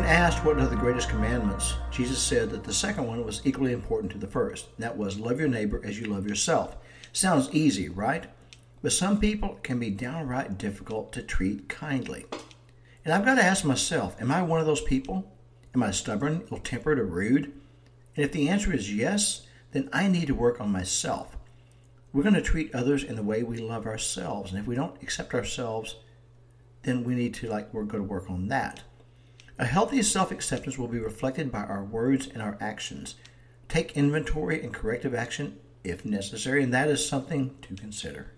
asked what are the greatest commandments, Jesus said that the second one was equally important to the first. That was love your neighbor as you love yourself. Sounds easy, right? But some people can be downright difficult to treat kindly. And I've got to ask myself, am I one of those people? Am I stubborn, ill tempered, or rude? And if the answer is yes, then I need to work on myself. We're going to treat others in the way we love ourselves. And if we don't accept ourselves, then we need to, like, we're going to work on that. A healthy self acceptance will be reflected by our words and our actions. Take inventory and corrective action if necessary, and that is something to consider.